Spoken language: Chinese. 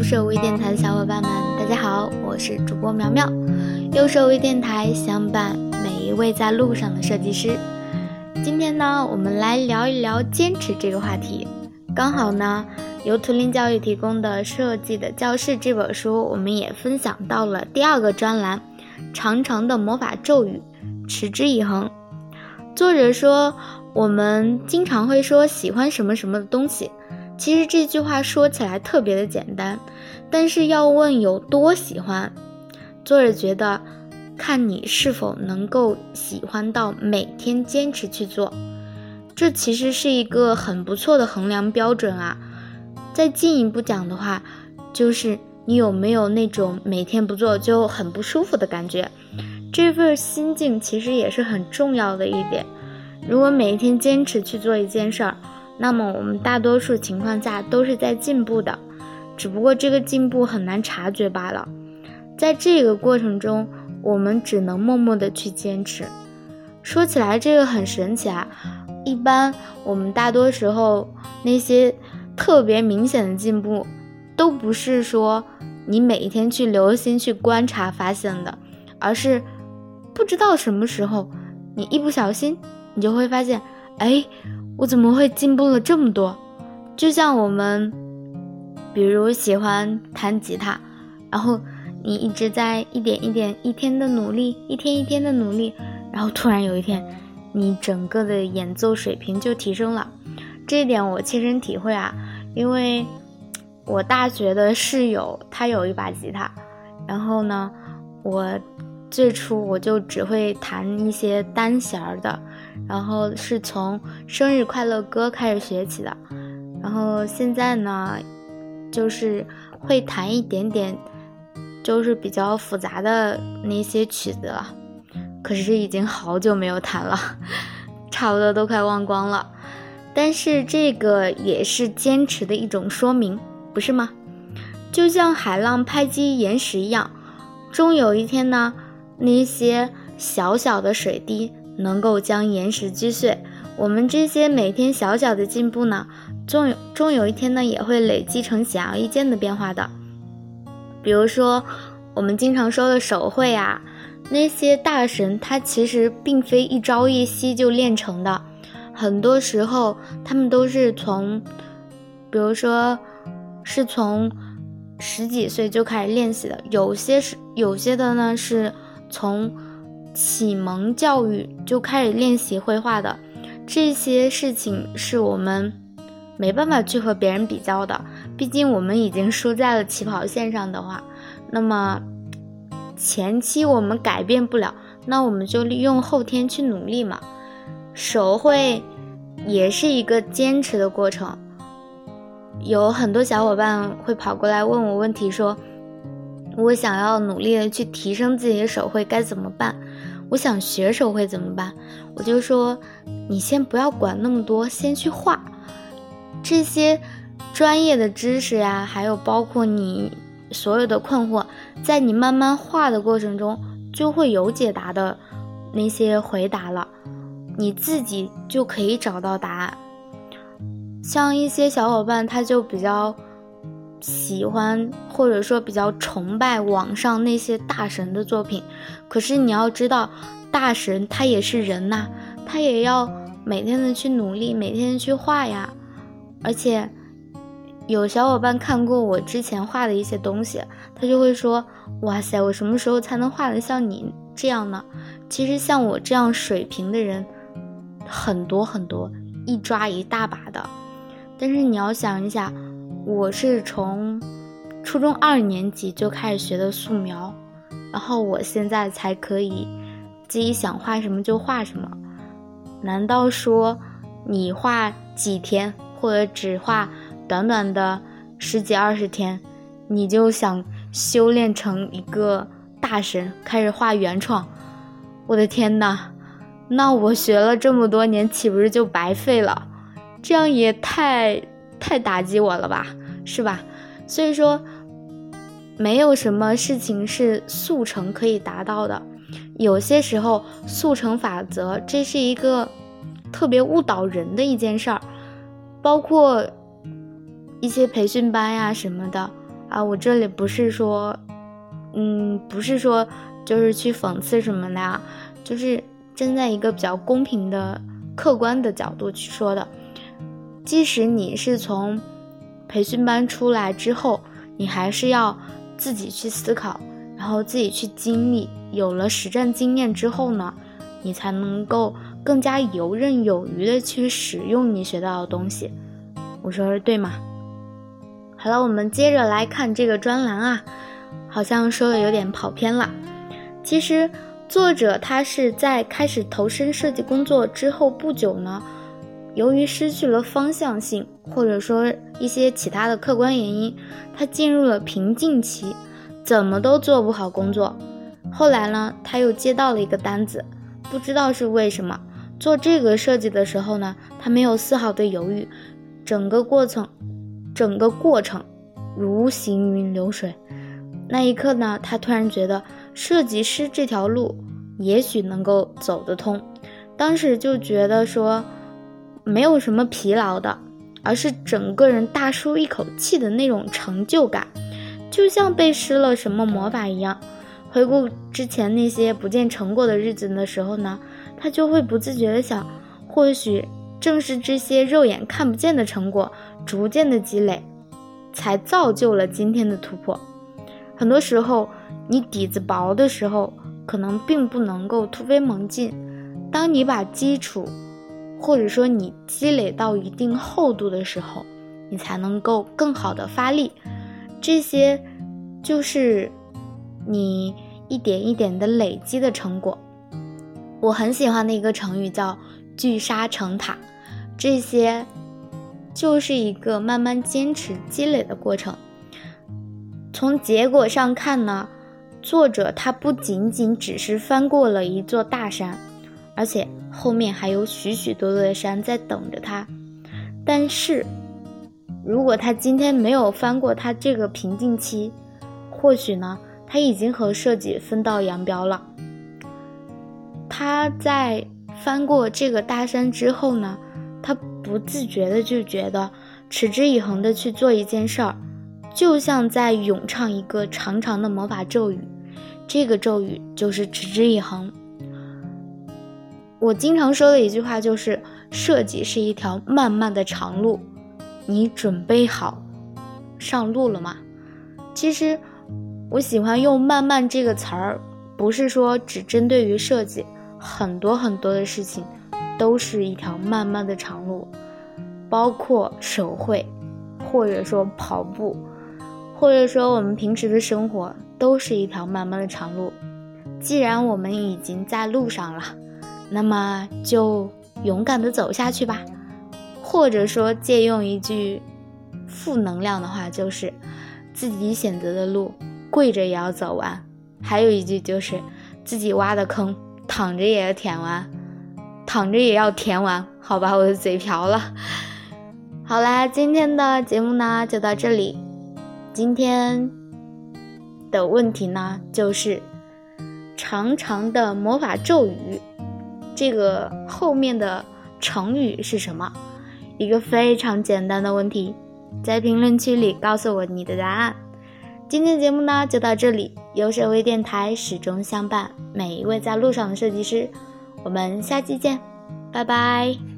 入社微电台的小伙伴们，大家好，我是主播苗苗，右手微电台相伴每一位在路上的设计师。今天呢，我们来聊一聊坚持这个话题。刚好呢，由图灵教育提供的《设计的教室》这本书，我们也分享到了第二个专栏《长长的魔法咒语，持之以恒》。作者说，我们经常会说喜欢什么什么的东西。其实这句话说起来特别的简单，但是要问有多喜欢，作者觉得看你是否能够喜欢到每天坚持去做，这其实是一个很不错的衡量标准啊。再进一步讲的话，就是你有没有那种每天不做就很不舒服的感觉，这份心境其实也是很重要的一点。如果每一天坚持去做一件事儿。那么我们大多数情况下都是在进步的，只不过这个进步很难察觉罢了。在这个过程中，我们只能默默的去坚持。说起来这个很神奇啊，一般我们大多时候那些特别明显的进步，都不是说你每一天去留心去观察发现的，而是不知道什么时候你一不小心，你就会发现，哎。我怎么会进步了这么多？就像我们，比如喜欢弹吉他，然后你一直在一点一点、一天的努力，一天一天的努力，然后突然有一天，你整个的演奏水平就提升了。这一点我切身体会啊，因为我大学的室友他有一把吉他，然后呢，我最初我就只会弹一些单弦儿的。然后是从生日快乐歌开始学起的，然后现在呢，就是会弹一点点，就是比较复杂的那些曲子了。可是已经好久没有弹了，差不多都快忘光了。但是这个也是坚持的一种说明，不是吗？就像海浪拍击岩石一样，终有一天呢，那些小小的水滴。能够将岩石击碎，我们这些每天小小的进步呢，终有终有一天呢，也会累积成显而易见的变化的。比如说，我们经常说的手绘啊，那些大神他其实并非一朝一夕就练成的，很多时候他们都是从，比如说，是从十几岁就开始练习的，有些是有些的呢是从。启蒙教育就开始练习绘画的这些事情，是我们没办法去和别人比较的。毕竟我们已经输在了起跑线上的话，那么前期我们改变不了，那我们就利用后天去努力嘛。手绘也是一个坚持的过程。有很多小伙伴会跑过来问我问题，说我想要努力的去提升自己的手绘，该怎么办？我想学手绘怎么办？我就说，你先不要管那么多，先去画。这些专业的知识呀，还有包括你所有的困惑，在你慢慢画的过程中，就会有解答的那些回答了，你自己就可以找到答案。像一些小伙伴，他就比较。喜欢或者说比较崇拜网上那些大神的作品，可是你要知道，大神他也是人呐，他也要每天的去努力，每天去画呀。而且有小伙伴看过我之前画的一些东西，他就会说：“哇塞，我什么时候才能画得像你这样呢？”其实像我这样水平的人很多很多，一抓一大把的。但是你要想一下。我是从初中二年级就开始学的素描，然后我现在才可以自己想画什么就画什么。难道说你画几天或者只画短短的十几二十天，你就想修炼成一个大神，开始画原创？我的天呐，那我学了这么多年，岂不是就白费了？这样也太……太打击我了吧，是吧？所以说，没有什么事情是速成可以达到的。有些时候，速成法则这是一个特别误导人的一件事儿。包括一些培训班呀什么的，啊，我这里不是说，嗯，不是说就是去讽刺什么的啊，就是站在一个比较公平的、客观的角度去说的。即使你是从培训班出来之后，你还是要自己去思考，然后自己去经历。有了实战经验之后呢，你才能够更加游刃有余的去使用你学到的东西。我说的对吗？好了，我们接着来看这个专栏啊，好像说的有点跑偏了。其实作者他是在开始投身设计工作之后不久呢，由于失去了方向性，或者说一些其他的客观原因，他进入了瓶颈期，怎么都做不好工作。后来呢，他又接到了一个单子，不知道是为什么。做这个设计的时候呢，他没有丝毫的犹豫，整个过程，整个过程如行云流水。那一刻呢，他突然觉得设计师这条路也许能够走得通。当时就觉得说，没有什么疲劳的，而是整个人大舒一口气的那种成就感，就像被施了什么魔法一样。回顾之前那些不见成果的日子的时候呢，他就会不自觉的想，或许正是这些肉眼看不见的成果，逐渐的积累，才造就了今天的突破。很多时候，你底子薄的时候，可能并不能够突飞猛进。当你把基础，或者说你积累到一定厚度的时候，你才能够更好的发力。这些，就是。你一点一点的累积的成果，我很喜欢的一个成语叫“聚沙成塔”，这些就是一个慢慢坚持积累的过程。从结果上看呢，作者他不仅仅只是翻过了一座大山，而且后面还有许许多多的山在等着他。但是，如果他今天没有翻过他这个瓶颈期，或许呢？他已经和设计分道扬镳了。他在翻过这个大山之后呢，他不自觉的就觉得持之以恒的去做一件事儿，就像在咏唱一个长长的魔法咒语。这个咒语就是持之以恒。我经常说的一句话就是：设计是一条漫漫的长路，你准备好上路了吗？其实。我喜欢用“慢慢”这个词儿，不是说只针对于设计，很多很多的事情都是一条漫漫的长路，包括手绘，或者说跑步，或者说我们平时的生活，都是一条漫漫的长路。既然我们已经在路上了，那么就勇敢的走下去吧。或者说借用一句负能量的话，就是自己选择的路。跪着也要走完，还有一句就是自己挖的坑，躺着也要填完，躺着也要填完，好吧，我的嘴瓢了。好啦，今天的节目呢就到这里。今天的问题呢就是长长的魔法咒语，这个后面的成语是什么？一个非常简单的问题，在评论区里告诉我你的答案。今天节目呢就到这里，优设微电台始终相伴每一位在路上的设计师，我们下期见，拜拜。